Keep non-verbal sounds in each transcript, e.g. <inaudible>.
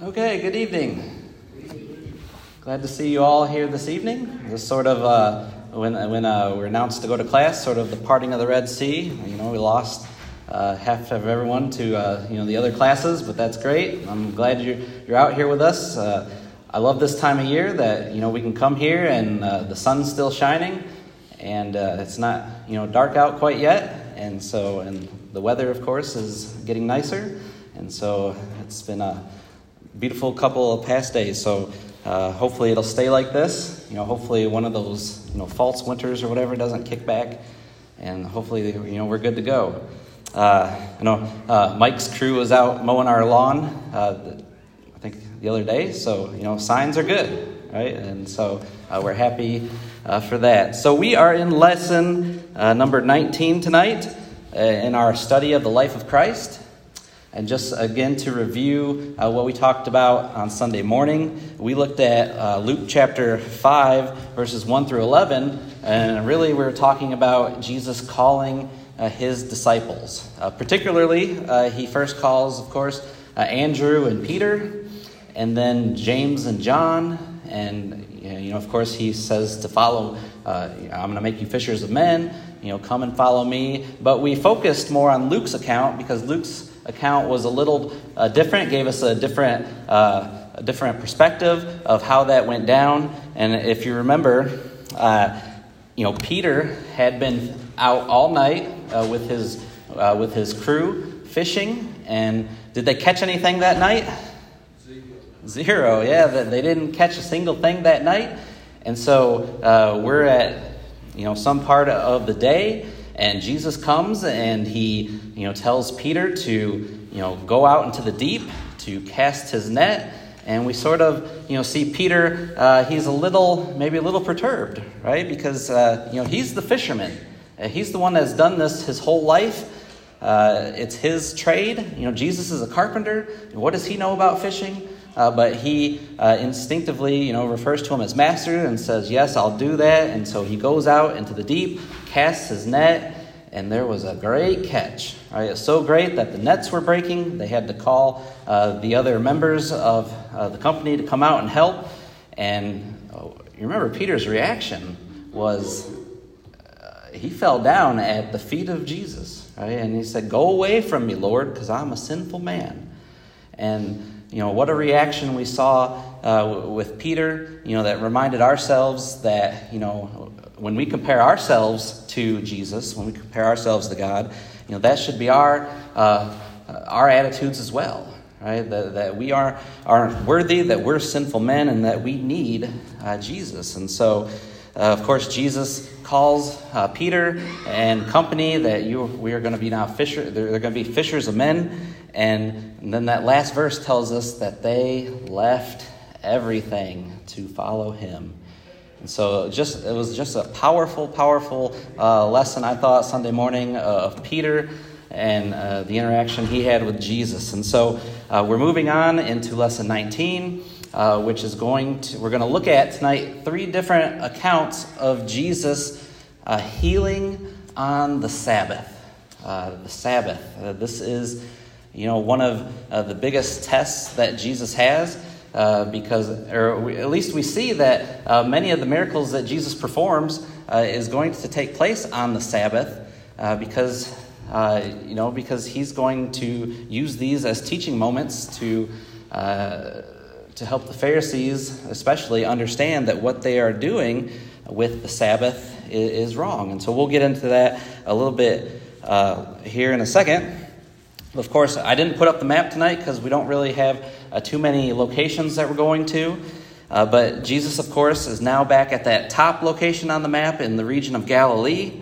Okay, good evening. Glad to see you all here this evening. This sort of uh, when when uh, we are announced to go to class, sort of the parting of the Red Sea. You know, we lost uh, half of everyone to uh, you know the other classes, but that's great. I'm glad you're you're out here with us. Uh, I love this time of year that you know we can come here and uh, the sun's still shining, and it's not you know dark out quite yet, and so and the weather, of course, is getting nicer, and so it's been a beautiful couple of past days. So uh, hopefully it'll stay like this. You know, hopefully one of those you know false winters or whatever doesn't kick back, and hopefully you know we're good to go. Uh, you know, uh, Mike's crew was out mowing our lawn. Uh, I think the other day, so you know signs are good, right? And so uh, we're happy uh, for that. So we are in lesson number 19 tonight in our study of the life of Christ. And just again to review uh, what we talked about on Sunday morning, we looked at uh, Luke chapter 5, verses 1 through 11, and really we are talking about Jesus calling uh, his disciples. Uh, particularly, uh, he first calls, of course, uh, Andrew and Peter, and then James and John, and you know, of course, he says to follow. I'm going to make you fishers of men. You know, come and follow me. But we focused more on Luke's account because Luke's account was a little uh, different, gave us a different, uh, a different perspective of how that went down. And if you remember, uh, you know, Peter had been out all night uh, with, his, uh, with his crew fishing. And did they catch anything that night? Zero. Yeah, they didn't catch a single thing that night. And so uh, we're at, you know, some part of the day and Jesus comes and he, you know, tells Peter to, you know, go out into the deep to cast his net. And we sort of, you know, see Peter, uh, he's a little, maybe a little perturbed, right? Because, uh, you know, he's the fisherman. Uh, he's the one that's done this his whole life. Uh, it's his trade. You know, Jesus is a carpenter. What does he know about fishing? Uh, but he uh, instinctively, you know, refers to him as master and says, "Yes, I'll do that." And so he goes out into the deep, casts his net, and there was a great catch. Right? So great that the nets were breaking. They had to call uh, the other members of uh, the company to come out and help. And oh, you remember Peter's reaction was uh, he fell down at the feet of Jesus, right? And he said, "Go away from me, Lord, because I'm a sinful man." And you know, what a reaction we saw uh, with Peter, you know, that reminded ourselves that, you know, when we compare ourselves to Jesus, when we compare ourselves to God, you know, that should be our, uh, our attitudes as well, right? That, that we are, are worthy, that we're sinful men, and that we need uh, Jesus. And so, uh, of course, Jesus calls uh, Peter and company that you, we are going to be now fisher, they're, they're going to be fishers of men. And, and then that last verse tells us that they left everything to follow him. And so just it was just a powerful, powerful uh, lesson, I thought, Sunday morning uh, of Peter and uh, the interaction he had with Jesus. And so uh, we're moving on into lesson 19, uh, which is going to, we're going to look at tonight three different accounts of Jesus uh, healing on the Sabbath. the Sabbath. this is you know, one of uh, the biggest tests that Jesus has, uh, because, or we, at least we see that uh, many of the miracles that Jesus performs uh, is going to take place on the Sabbath, uh, because, uh, you know, because he's going to use these as teaching moments to. to help the Pharisees, especially, understand that what they are doing with the Sabbath is, is wrong. And so we'll get into that a little bit here in a second. Of course, I didn't put up the map tonight because we don't really have uh, too many locations that we're going to. Uh, but Jesus, of course, is now back at that top location on the map in the region of Galilee.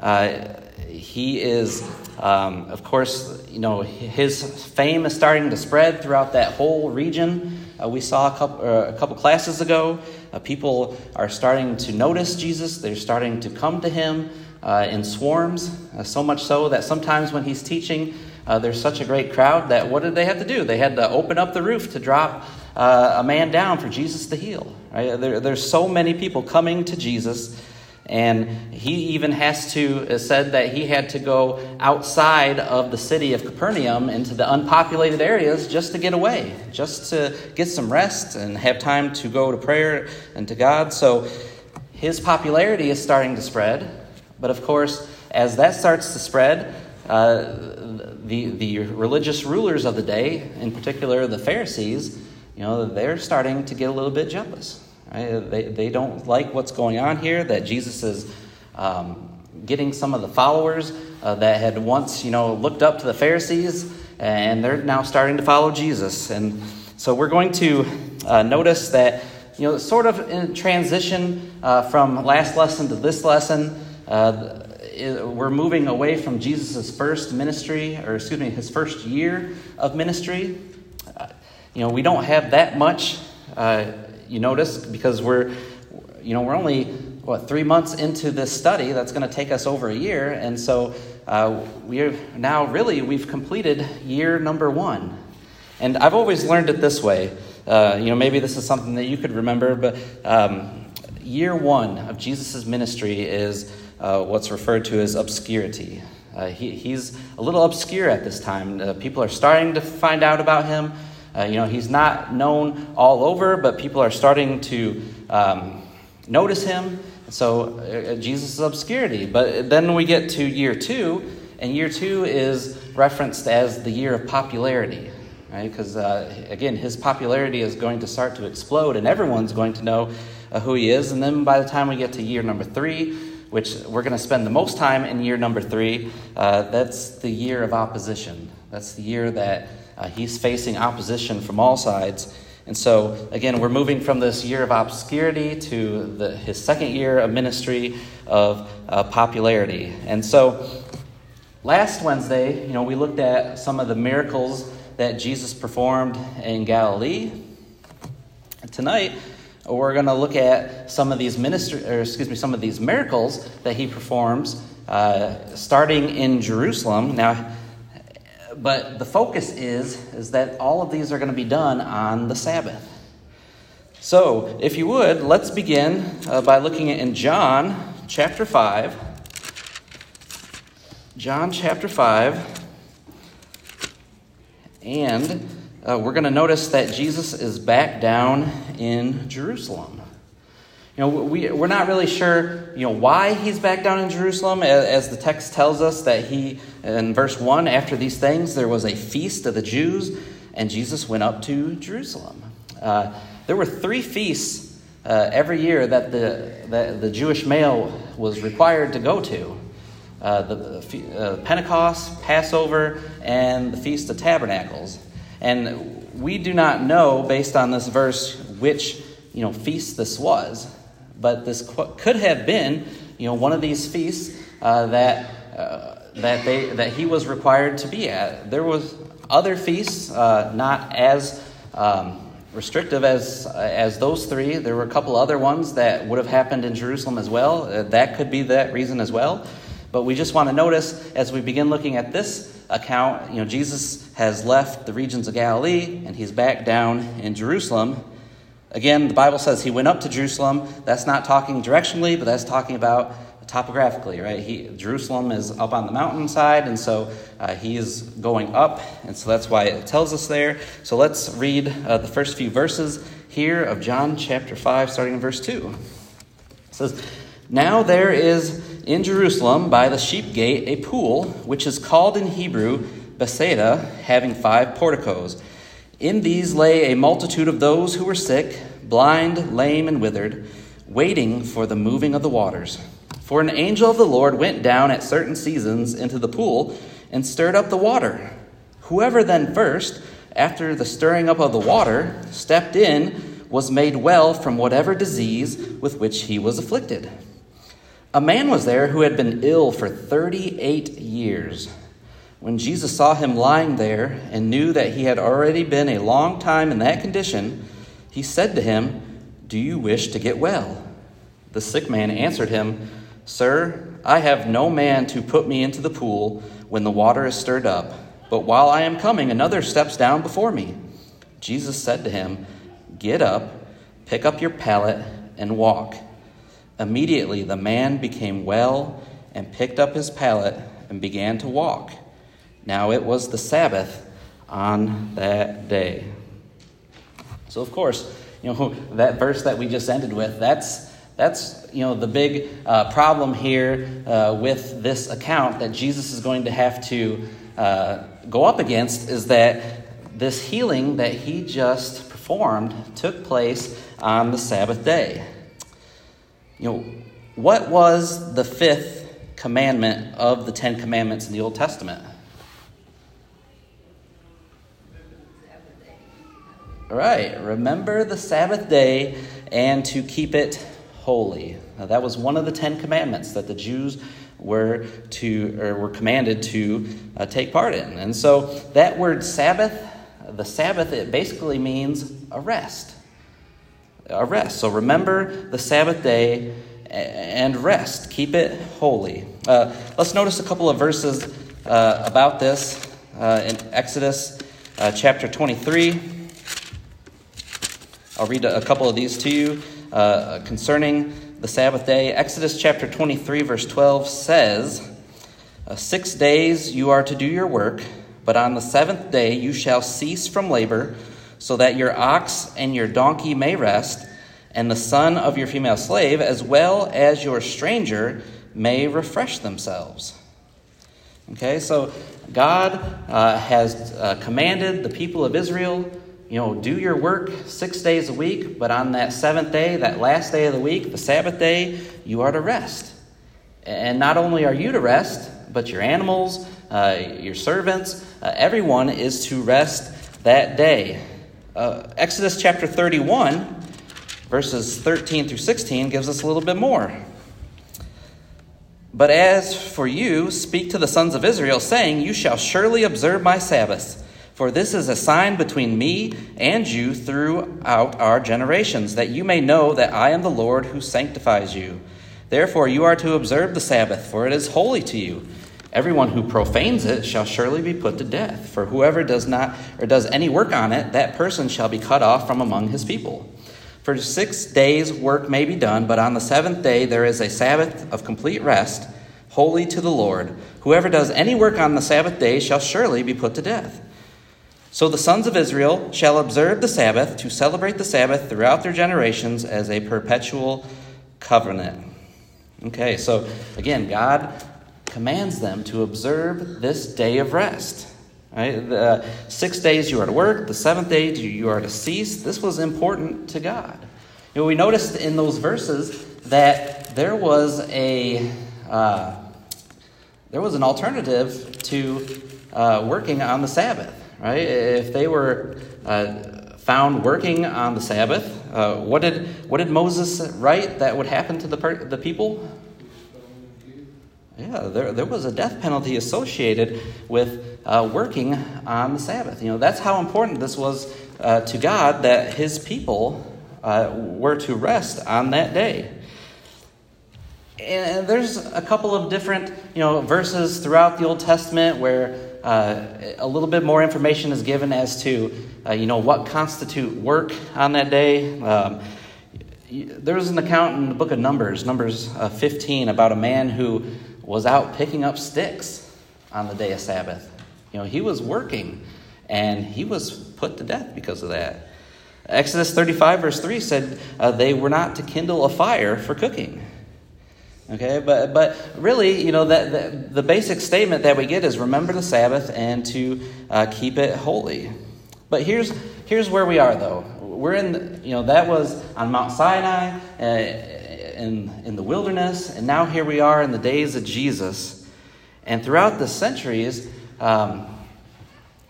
Uh, he is, um, of course, you know, his fame is starting to spread throughout that whole region. Uh, we saw a couple, uh, a couple classes ago. Uh, people are starting to notice Jesus, they're starting to come to him in swarms, so much so that sometimes when he's teaching, uh, there's such a great crowd that what did they have to do? They had to open up the roof to drop uh, a man down for Jesus to heal. Right? There, there's so many people coming to Jesus, And he even has to, said that he had to go outside of the city of Capernaum into the unpopulated areas just to get away, just to get some rest and have time to go to prayer and to God. So his popularity is starting to spread. But of course, as that starts to spread, uh, the, the religious rulers of the day, in particular the Pharisees, you know, they're starting to get a little bit jealous. Right? They, they don't like what's going on here, that Jesus is um, getting some of the followers uh, that had once, you know, looked up to the Pharisees, and they're now starting to follow Jesus. And so we're going to uh, notice that, you know, sort of in transition uh, from last lesson to this lesson, uh, we're moving away from Jesus' first ministry, or excuse me, his first year of ministry. Uh, you know, we don't have that much, uh, you notice, because we're, you know, we're only, what, three months into this study that's going to take us over a year. And so uh, we're now really, we've completed year number one. And I've always learned it this way. Uh, you know, maybe this is something that you could remember, but um, year one of Jesus' ministry is uh, what's referred to as obscurity. Uh, he, he's a little obscure at this time. Uh, people are starting to find out about him. Uh, you know, he's not known all over, but people are starting to um, notice him. So uh, Jesus' is obscurity. But then we get to year two, and year two is referenced as the year of popularity. Right? Because, uh, again, his popularity is going to start to explode, and everyone's going to know who he is. And then by the time we get to year number three, which we're going to spend the most time in year number three. Uh, that's the year of opposition. That's the year that uh, he's facing opposition from all sides. And so, again, we're moving from this year of obscurity to the, his second year of ministry of uh, popularity. And so, last Wednesday, you know, we looked at some of the miracles that Jesus performed in Galilee. Tonight, we're going to look at some of these ministry, or excuse me, some of these miracles that he performs, uh, starting in Jerusalem. Now, but the focus is is that all of these are going to be done on the Sabbath. So, if you would, let's begin uh, by looking at in John chapter five. John chapter five, and uh, we're going to notice that Jesus is back down in Jerusalem. You know, we, we're not really sure, you know, why he's back down in Jerusalem, as, the text tells us that he, in verse 1, after these things, there was a feast of the Jews, and Jesus went up to Jerusalem. Uh, there were three feasts uh, every year that the, that the Jewish male was required to go to. Uh, the, the uh, Pentecost, Passover, and the Feast of Tabernacles. And we do not know, based on this verse, which you know feast this was, but this could have been you know one of these feasts uh, that uh, that they that he was required to be at. There was other feasts, uh, not as um, restrictive as as those three. There were a couple other ones that would have happened in Jerusalem as well. Uh, that could be that reason as well. But we just want to notice as we begin looking at this account, you know, Jesus has left the regions of Galilee and he's back down in Jerusalem. Again, the Bible says he went up to Jerusalem. That's not talking directionally, but that's talking about topographically, right? He, Jerusalem is up on the mountainside, and so uh, he is going up, and so that's why it tells us there. So let's read uh, the first few verses here of John chapter 5, starting in verse 2. It says, Now there is in Jerusalem by the sheep gate a pool, which is called in Hebrew Bethesda, having five porticos. In these lay a multitude of those who were sick, blind, lame, and withered, waiting for the moving of the waters. For an angel of the Lord went down at certain seasons into the pool and stirred up the water. Whoever then first, after the stirring up of the water, stepped in, was made well from whatever disease with which he was afflicted. A man was there who had been ill for 38 years. When Jesus saw him lying there and knew that he had already been a long time in that condition, he said to him, Do you wish to get well? The sick man answered him, Sir, I have no man to put me into the pool when the water is stirred up, but while I am coming, another steps down before me. Jesus said to him, Get up, pick up your pallet, and walk. Immediately the man became well and picked up his pallet and began to walk. Now it was the Sabbath on that day. So, of course, you know, <laughs> that verse that we just ended with, that's, that's you know, the big uh, problem here uh, with this account that Jesus is going to have to uh, go up against is that this healing that he just performed took place on the Sabbath day. You know, what was the fifth commandment of the Ten Commandments in the Old Testament? All right, remember the Sabbath day and to keep it holy. Now, that was one of the Ten Commandments that the Jews were to or were commanded to uh, take part in. And so that word Sabbath, the Sabbath, it basically means a rest. A rest. So remember the Sabbath day and rest. Keep it holy. Uh, let's notice a couple of verses uh, about this uh, in Exodus uh, chapter 23. I'll read a couple of these to you uh, concerning the Sabbath day. Exodus chapter 23, verse 12 says, uh, Six days you are to do your work, but on the seventh day you shall cease from labor, so that your ox and your donkey may rest, and the son of your female slave, as well as your stranger, may refresh themselves. Okay, so God uh, has uh, commanded the people of Israel you know, do your work six days a week, but on that seventh day, that last day of the week, the Sabbath day, you are to rest. And not only are you to rest, but your animals, uh, your servants, uh, everyone is to rest that day. Uh, Exodus chapter 31, verses 13 through 16, gives us a little bit more. But as for you, speak to the sons of Israel, saying, You shall surely observe my Sabbaths for this is a sign between me and you throughout our generations, that you may know that I am the Lord who sanctifies you. Therefore, you are to observe the Sabbath, for it is holy to you. Everyone who profanes it shall surely be put to death. For whoever does not or does any work on it, that person shall be cut off from among his people. For six days work may be done, but on the seventh day there is a Sabbath of complete rest, holy to the Lord. Whoever does any work on the Sabbath day shall surely be put to death. So the sons of Israel shall observe the Sabbath to celebrate the Sabbath throughout their generations as a perpetual covenant. Okay, so again, God commands them to observe this day of rest. Right? The six days you are to work, the seventh day you are to cease. This was important to God. You know, we noticed in those verses that there was a uh, there was an alternative to uh, working on the Sabbath right? If they were uh, found working on the Sabbath, uh, what, did, what did Moses write that would happen to the, per- the people? Yeah, there, there was a death penalty associated with uh, working on the Sabbath. You know, that's how important this was uh, to God that his people uh, were to rest on that day. And there's a couple of different, you know, verses throughout the Old Testament where uh, a little bit more information is given as to, uh, you know, what constitute work on that day. Um, there's an account in the book of Numbers, Numbers uh, 15, about a man who was out picking up sticks on the day of Sabbath. You know, he was working and he was put to death because of that. Exodus 35, verse 3 said uh, they were not to kindle a fire for cooking. Okay, but but really, you know, that the, the basic statement that we get is remember the Sabbath and to uh, keep it holy. But here's here's where we are though. We're in, the, you know, that was on Mount Sinai, uh, in in the wilderness, and now here we are in the days of Jesus. And throughout the centuries, um,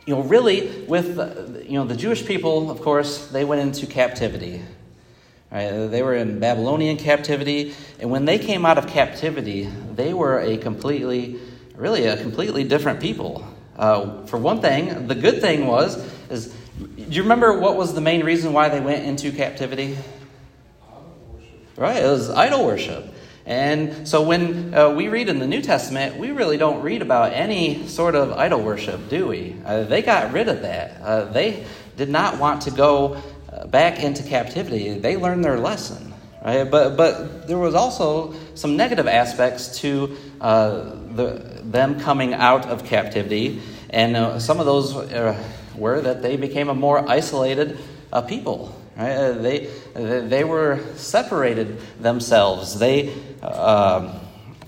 you know, really, with you know the Jewish people, of course, they went into captivity. Right? They were in Babylonian captivity, and when they came out of captivity, they were a completely, really a completely different people. Uh, for one thing, the good thing was is, do you remember what was the main reason why they went into captivity? Right, it was idol worship. And so when uh, we read in the New Testament, we really don't read about any sort of idol worship, do we? Uh, they got rid of that. Uh, they did not want to go back into captivity, they learned their lesson. Right? But, but there was also some negative aspects to uh, the, them coming out of captivity, and uh, some of those uh, were that they became a more isolated uh, people. Right? Uh, they, they were separated themselves. They um,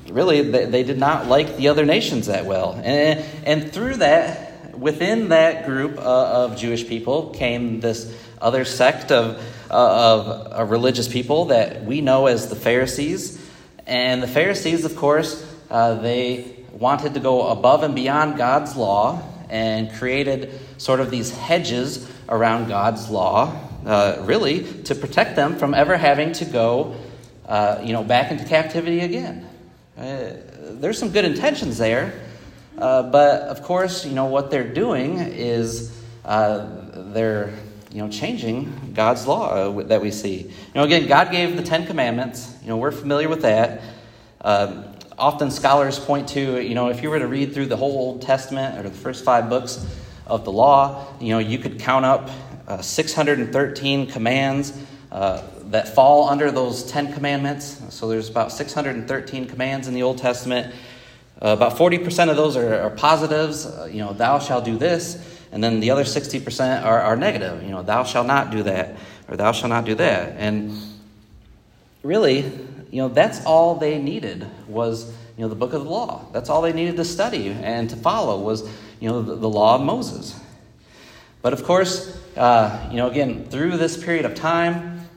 really they, they, did not like the other nations that well, and, and through that. Within that group uh, of Jewish people came this other sect of uh, of religious people that we know as the Pharisees. And the Pharisees, of course, uh, they wanted to go above and beyond God's law and created sort of these hedges around God's law, uh, really to protect them from ever having to go, uh, you know, back into captivity again. Uh, there's some good intentions there, uh, but of course, you know what they're doing is they're you know, changing God's law uh, that we see. You know, again, God gave the Ten Commandments. You know, we're familiar with that. Um, often scholars point to, you know, if you were to read through the whole Old Testament or the first five books of the law, you know, you could count up uh, 613 commands uh, that fall under those Ten Commandments. So there's about 613 commands in the Old Testament. Uh, about 40% of those are, are positives. Uh, you know, thou shalt do this. And then the other 60% are, are negative. You know, thou shalt not do that, or thou shalt not do that. And really, you know, that's all they needed was, you know, the book of the law. That's all they needed to study and to follow was, you know, the, the law of Moses. But of course, uh, you know, again, through this period of time,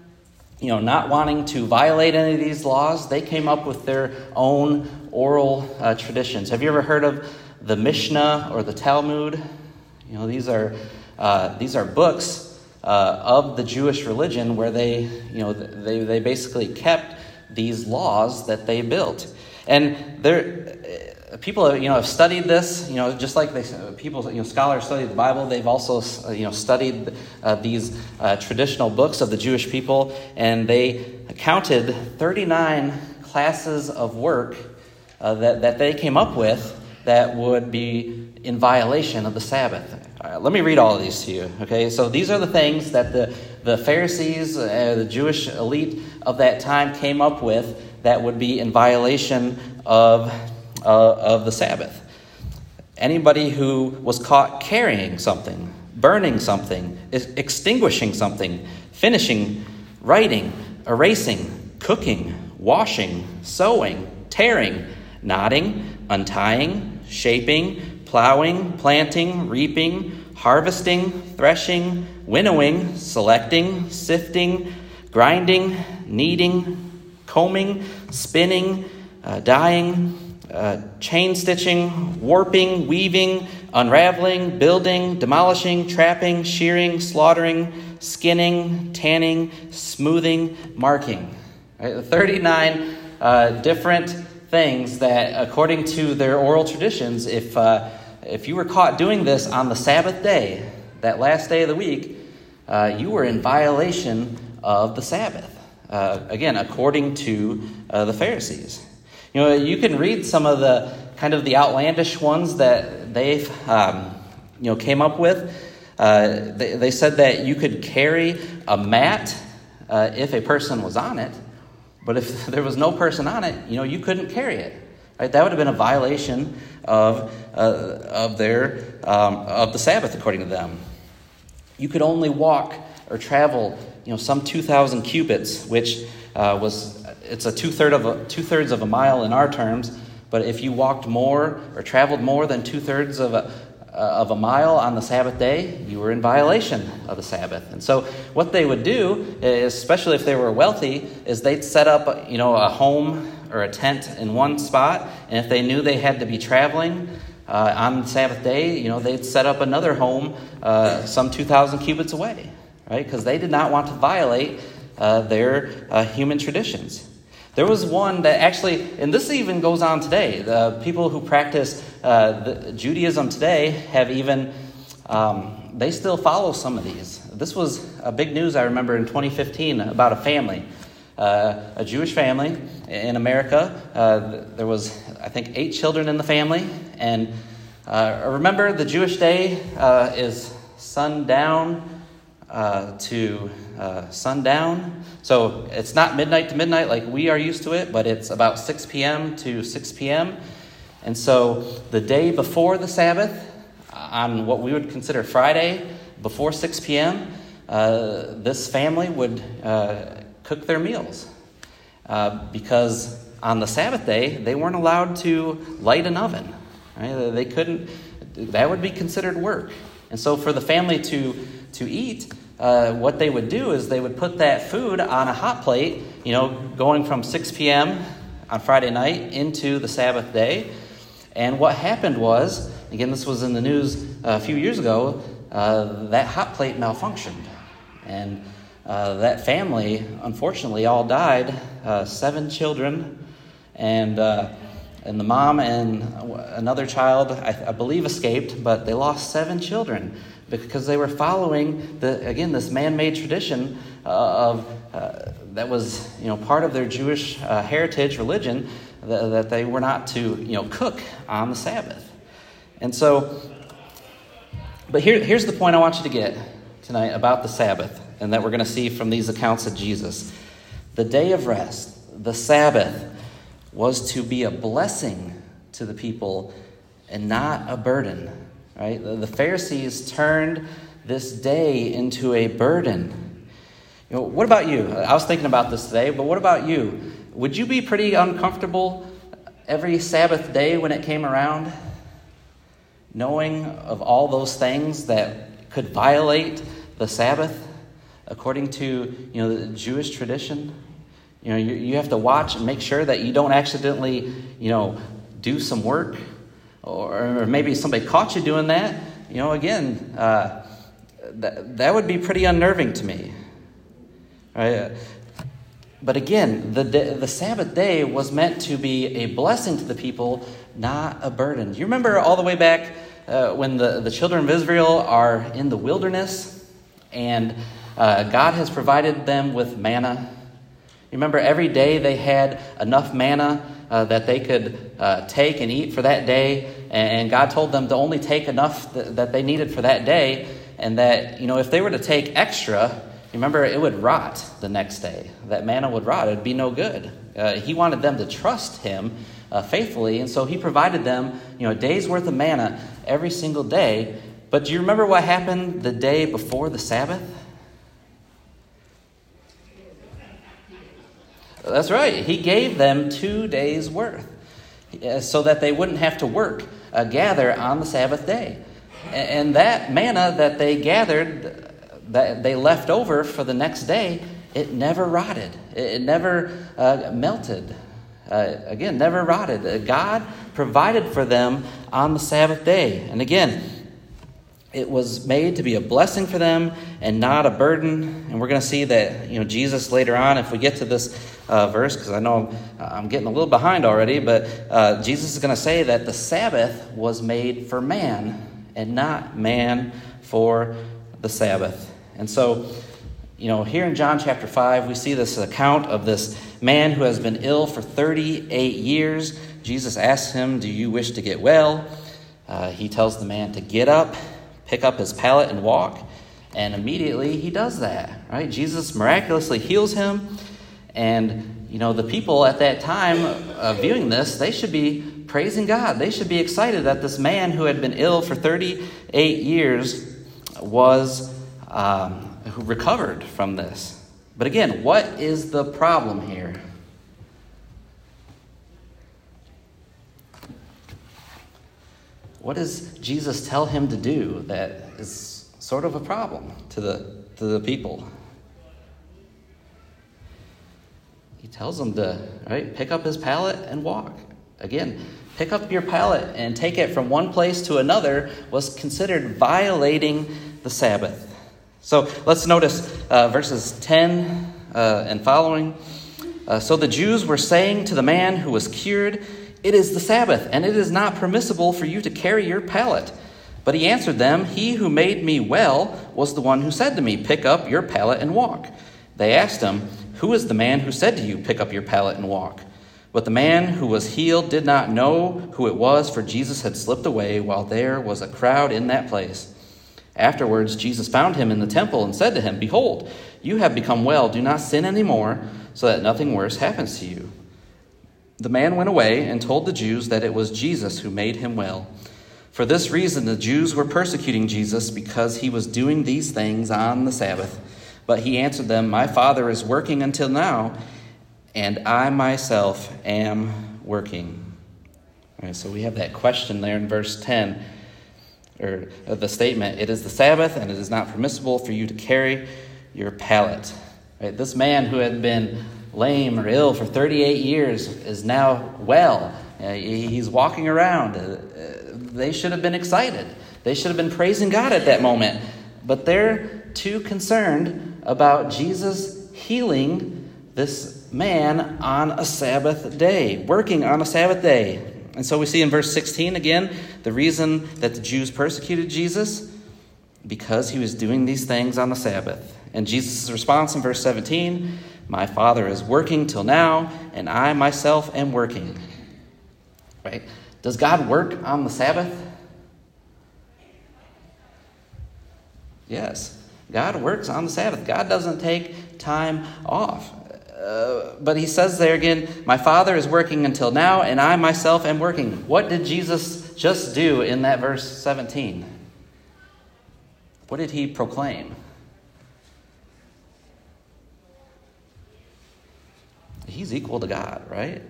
you know, not wanting to violate any of these laws, they came up with their own oral uh, traditions. Have you ever heard of the Mishnah or the Talmud? You know, these are, uh, these are books uh, of the Jewish religion where they, you know, they, they basically kept these laws that they built. And there, people you know have studied this you know just like they people you know scholars study the bible they've also uh, you know studied uh, these uh, traditional books of the jewish people and they counted 39 classes of work uh, that, that they came up with that would be in violation of the Sabbath. let me read all of these to you. Okay, so these are the things that the, the Pharisees, uh, the Jewish elite of that time, came up with that would be in violation of, uh, of the Sabbath. Anybody who was caught carrying something, burning something, extinguishing something, finishing, writing, erasing, cooking, washing, sewing, tearing, knotting, untying, shaping, plowing, planting, reaping, harvesting, threshing, winnowing, selecting, sifting, grinding, kneading, combing, spinning, uh, dyeing, uh, chain stitching, warping, weaving, unraveling, building, demolishing, trapping, shearing, slaughtering, skinning, tanning, smoothing, marking. Right? 39 uh, different things that, according to their oral traditions, if, uh, if you were caught doing this on the Sabbath day, that last day of the week, uh, you were in violation of the Sabbath. Uh, again, according to uh, the Pharisees. You know, you can read some of the kind of the outlandish ones that they've um, you know came up with. Uh, they, they, said that you could carry a mat uh, if a person was on it, but if <laughs> there was no person on it, you know, you couldn't carry it. Right? That would have been a violation of, uh, of, their, um, of the Sabbath, according to them. You could only walk or travel, you know, some 2,000 cubits, which uh, was, it's a two-third of a, two-thirds of a mile in our terms, but if you walked more or traveled more than two-thirds of a, uh, of a mile on the Sabbath day, you were in violation of the Sabbath. And so, what they would do, especially if they were wealthy, is they'd set up, you know, a home or a tent in one spot, and if they knew they had to be traveling uh, on the Sabbath day, you know, they'd set up another home uh, some 2,000 cubits away, right? Because they did not want to violate uh, their uh, human traditions. There was one that actually, and this even goes on today. The people who practice uh, Judaism today have even, um, they still follow some of these. This was a big news, I remember, in 2015 about a family. Uh, a Jewish family in America. Uh, there was, I think, eight children in the family. And uh, remember, the Jewish day uh, is sundown uh, to uh, sundown. So it's not midnight to midnight like we are used to it, but it's about 6 p.m. to 6 p.m. And so the day before the Sabbath, on what we would consider Friday, before 6 p.m., uh, this family would uh, cook their meals. Uh, because on the Sabbath day, they weren't allowed to light an oven. Right? They couldn't, that would be considered work. And so for the family to, to eat, uh, what they would do is they would put that food on a hot plate, you know, going from 6 p.m. on Friday night into the Sabbath day. And what happened was, again, this was in the news a few years ago, uh, that hot plate malfunctioned. And uh, that family, unfortunately, all died uh, seven children, and, uh, and the mom and another child, I, I, believe, escaped, but they lost seven children because they were following, the, again, this man made tradition uh, of, uh, that was you know, part of their Jewish heritage religion that, that they were not to you know, cook on the Sabbath. And so, but here, here's the point I want you to get tonight about the Sabbath, and that we're going to see from these accounts of Jesus. The day of rest, the Sabbath, was to be a blessing to the people and not a burden. Right? The Pharisees turned this day into a burden. You know, what about you? I was thinking about this today, but what about you? Would you be pretty uncomfortable every Sabbath day when it came around, knowing of all those things that could violate the Sabbath according to you know the Jewish tradition? You know, you, you have to watch and make sure that you don't accidentally, you know, do some work, or, or maybe somebody caught you doing that. You know, again, uh, that, that would be pretty unnerving to me. Right? But again, the, the Sabbath day was meant to be a blessing to the people, not a burden. You remember all the way back uh, when the, the children of Israel are in the wilderness and uh, God has provided them with manna? Remember every day they had enough manna uh, that they could uh, take and eat for that day, and God told them to only take enough th- that they needed for that day, and that, you know, if they were to take extra, Remember, it would rot the next day. That manna would rot. It would be no good. Uh, he wanted them to trust him uh, faithfully, and so he provided them, you know, a day's worth of manna every single day. But do you remember what happened the day before the Sabbath? That's right. He gave them two days' worth uh, so that they wouldn't have to work, uh, gather on the Sabbath day. And that manna that they gathered that they left over for the next day, it never rotted. It never uh, melted. Uh, again, never rotted. Uh, God provided for them on the Sabbath day. And again, it was made to be a blessing for them and not a burden. And we're going to see that, you know, Jesus later on, if we get to this uh, verse, because I know I'm getting a little behind already, but uh, Jesus is going to say that the Sabbath was made for man and not man for the Sabbath. And so, you know, here in John chapter 5, we see this account of this man who has been ill for 38 years. Jesus asks him, Do you wish to get well? Uh, he tells the man to get up, pick up his pallet, and walk. And immediately he does that, right? Jesus miraculously heals him. And, you know, the people at that time uh, viewing this, they should be praising God. They should be excited that this man who had been ill for 38 years was um, who recovered from this. But again, what is the problem here? What does Jesus tell him to do that is sort of a problem to the, to the people? He tells them to right, pick up his pallet and walk. Again, pick up your pallet and take it from one place to another was considered violating the Sabbath. So let's notice uh, verses 10 uh, and following. Uh, so the Jews were saying to the man who was cured, It is the Sabbath, and it is not permissible for you to carry your pallet. But he answered them, He who made me well was the one who said to me, Pick up your pallet and walk. They asked him, Who is the man who said to you, Pick up your pallet and walk? But the man who was healed did not know who it was, for Jesus had slipped away while there was a crowd in that place. Afterwards, Jesus found him in the temple and said to him, Behold, you have become well. Do not sin any more, so that nothing worse happens to you. The man went away and told the Jews that it was Jesus who made him well. For this reason, the Jews were persecuting Jesus because he was doing these things on the Sabbath. But he answered them, My Father is working until now, and I myself am working. All right, so we have that question there in verse 10 or the statement, it is the Sabbath and it is not permissible for you to carry your pallet. Right? This man who had been lame or ill for 38 years is now well. Uh, he's walking around. Uh, they should have been excited. They should have been praising God at that moment. But they're too concerned about Jesus healing this man on a Sabbath day, working on a Sabbath day. And so we see in verse 16 again the reason that the Jews persecuted Jesus because he was doing these things on the Sabbath. And Jesus' response in verse 17 My Father is working till now, and I myself am working. Right? Does God work on the Sabbath? Yes. God works on the Sabbath. God doesn't take time off. Uh, but he says there again, My Father is working until now, and I myself am working. What did Jesus just do in that verse 17? What did he proclaim? He's equal to God, right?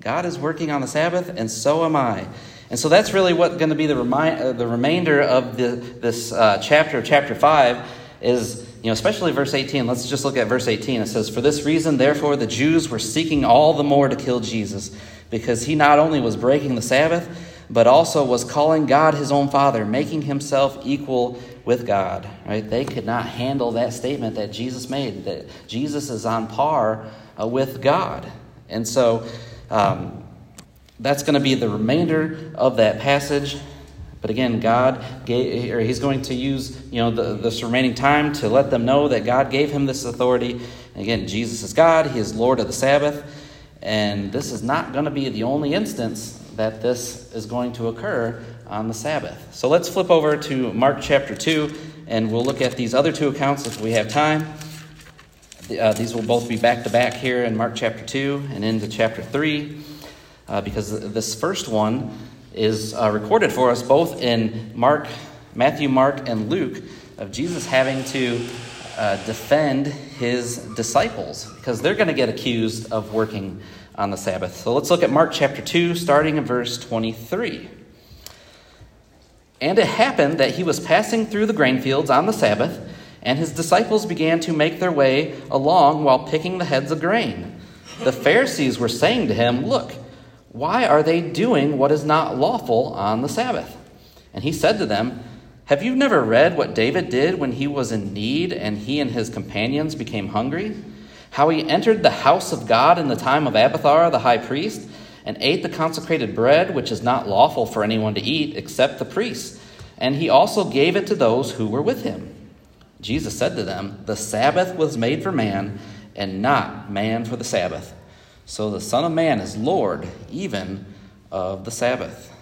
God is working on the Sabbath, and so am I. And so that's really what's going to be the, remi- uh, the remainder of the, this uh, chapter, chapter 5, is you know, especially verse 18. Let's just look at verse 18. It says, For this reason, therefore, the Jews were seeking all the more to kill Jesus, because he not only was breaking the Sabbath, but also was calling God his own Father, making himself equal with God. Right? They could not handle that statement that Jesus made, that Jesus is on par uh, with God. And so um, that's going to be the remainder of that passage. But again, God gave, or He's going to use, you know, the, this remaining time to let them know that God gave him this authority. And again, Jesus is God; He is Lord of the Sabbath, and this is not going to be the only instance that this is going to occur on the Sabbath. So let's flip over to Mark chapter two, and we'll look at these other two accounts if we have time. Uh, these will both be back to back here in Mark chapter 2 and into chapter 3, uh, because this first one is uh, recorded for us both in Mark, Matthew, Mark, and Luke of Jesus having to uh, defend his disciples because they're going to get accused of working on the Sabbath. So let's look at Mark chapter 2, starting in verse 23. And it happened that he was passing through the grain fields on the Sabbath, and his disciples began to make their way along while picking the heads of grain. The Pharisees were saying to him, Look, why are they doing what is not lawful on the Sabbath? And he said to them, Have you never read what David did when he was in need and he and his companions became hungry? How he entered the house of God in the time of Abiathar the high priest and ate the consecrated bread, which is not lawful for anyone to eat except the priests. And he also gave it to those who were with him. Jesus said to them, The Sabbath was made for man, and not man for the Sabbath. So the Son of Man is Lord even of the Sabbath.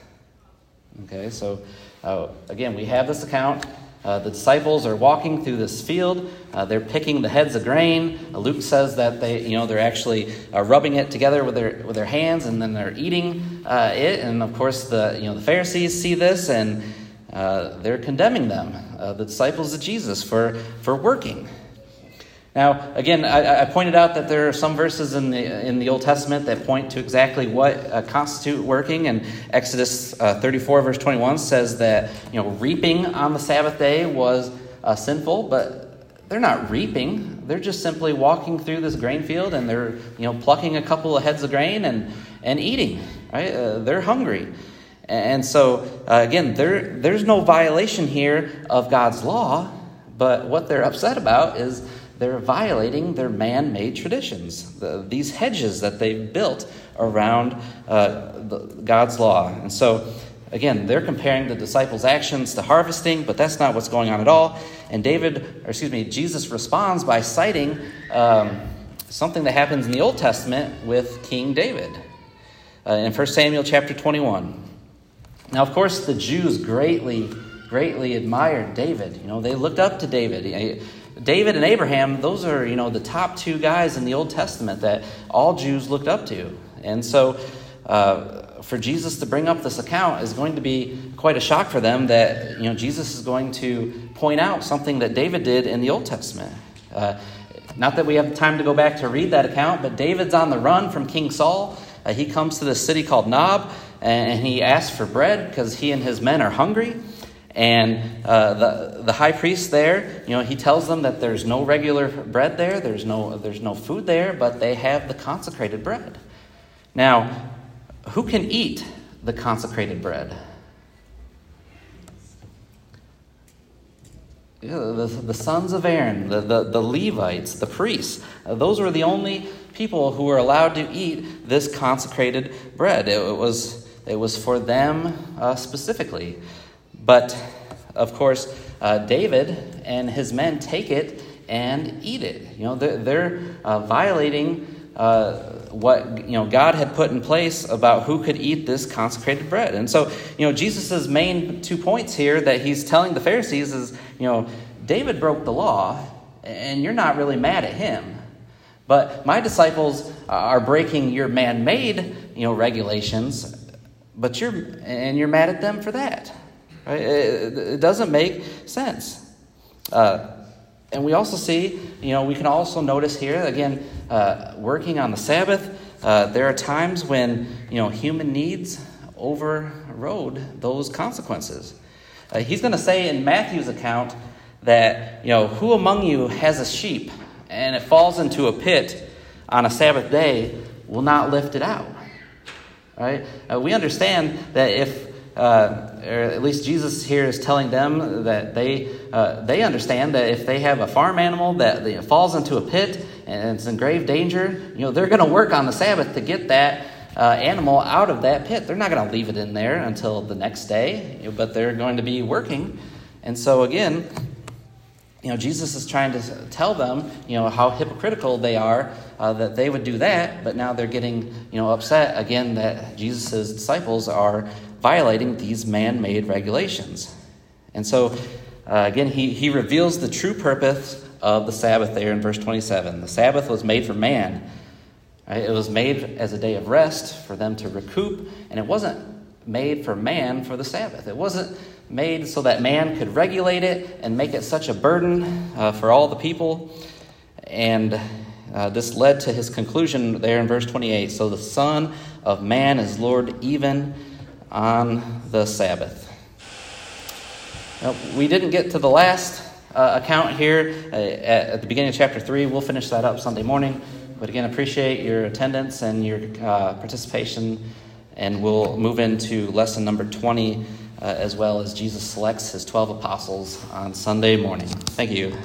Okay, so uh, again, we have this account. Uh, the disciples are walking through this field. Uh, they're picking the heads of grain. Uh, Luke says that they, you know, they're actually uh, rubbing it together with their with their hands, and then they're eating uh, it. And of course, the you know the Pharisees see this, and they're condemning them, the disciples of Jesus, for for working. Now, again, I, I, pointed out that there are some verses in the, in the Old Testament that point to exactly what uh, constitute working. And Exodus uh, 34, verse 21 says that, you know, reaping on the Sabbath day was uh, sinful, but they're not reaping. They're just simply walking through this grain field and they're, you know, plucking a couple of heads of grain and, and eating, right? Uh, they're hungry. And so, uh, again, there, there's no violation here of God's law, but what they're upset about is they're violating their man made traditions, the, these hedges that they've built around uh, the, God's law. And so, again, they're comparing the disciples' actions to harvesting, but that's not what's going on at all. And David, or excuse me, Jesus responds by citing um, something that happens in the Old Testament with King David uh, in 1 Samuel chapter 21. Now, of course, the Jews greatly greatly admired David. You know, they looked up to David. David and Abraham, those are, you know, the top two guys in the Old Testament that all Jews looked up to. And so, uh, for Jesus to bring up this account is going to be quite a shock for them that, you know, Jesus is going to point out something that David did in the Old Testament. Uh, not that we have time to go back to read that account, but David's on the run from King Saul. Uh, he comes to this city called Nob, and he asks for bread because he and his men are hungry. And uh, the, the high priest there, you know, he tells them that there's no regular bread there, there's no, there's no food there, but they have the consecrated bread. Now, who can eat the consecrated bread? The, the sons of Aaron, the, the, the Levites, the priests, those were the only people who were allowed to eat this consecrated bread. It, it was, it was for them uh, specifically. But of course, uh, David and his men take it and eat it. You know, they're, they're uh, violating uh, what you know God had put in place about who could eat this consecrated bread. And so, you know, Jesus' main two points here that he's telling the Pharisees is, you know, David broke the law, and you're not really mad at him. But my disciples are breaking your man-made, you know, regulations, but you're and you're mad at them for that. Right? It, it doesn't make sense. Uh, and we also see, you know, we can also notice here, again, uh, working on the Sabbath, uh, there are times when, you know, human needs overrode those consequences. Uh, he's going to say in Matthew's account that, you know, who among you has a sheep and it falls into a pit on a Sabbath day will not lift it out? Right? Uh, we understand that if uh, or at least Jesus here is telling them that they, uh, they understand that if they have a farm animal that falls into a pit and it's in grave danger, you know, they're going to work on the Sabbath to get that uh, animal out of that pit. They're not going to leave it in there until the next day, you know, but they're going to be working. And so, again, you know, Jesus is trying to tell them, you know, how hypocritical they are uh, that they would do that, but now they're getting, you know, upset again that Jesus' disciples are violating these man made regulations. And so, uh, again, he, he reveals the true purpose of the Sabbath there in verse 27. The Sabbath was made for man, right? it was made as a day of rest for them to recoup, and it wasn't made for man for the Sabbath. It wasn't made so that man could regulate it and make it such a burden uh, for all the people. And uh, this led to his conclusion there in verse 28 So the Son of Man is Lord even on the Sabbath. Now, we didn't get to the last uh, account here uh, at, at, the beginning of chapter 3. We'll finish that up Sunday morning. But again, appreciate your attendance and your uh, participation. And we'll move into lesson number 20 uh, as well as Jesus selects his 12 apostles on Sunday morning. Thank you.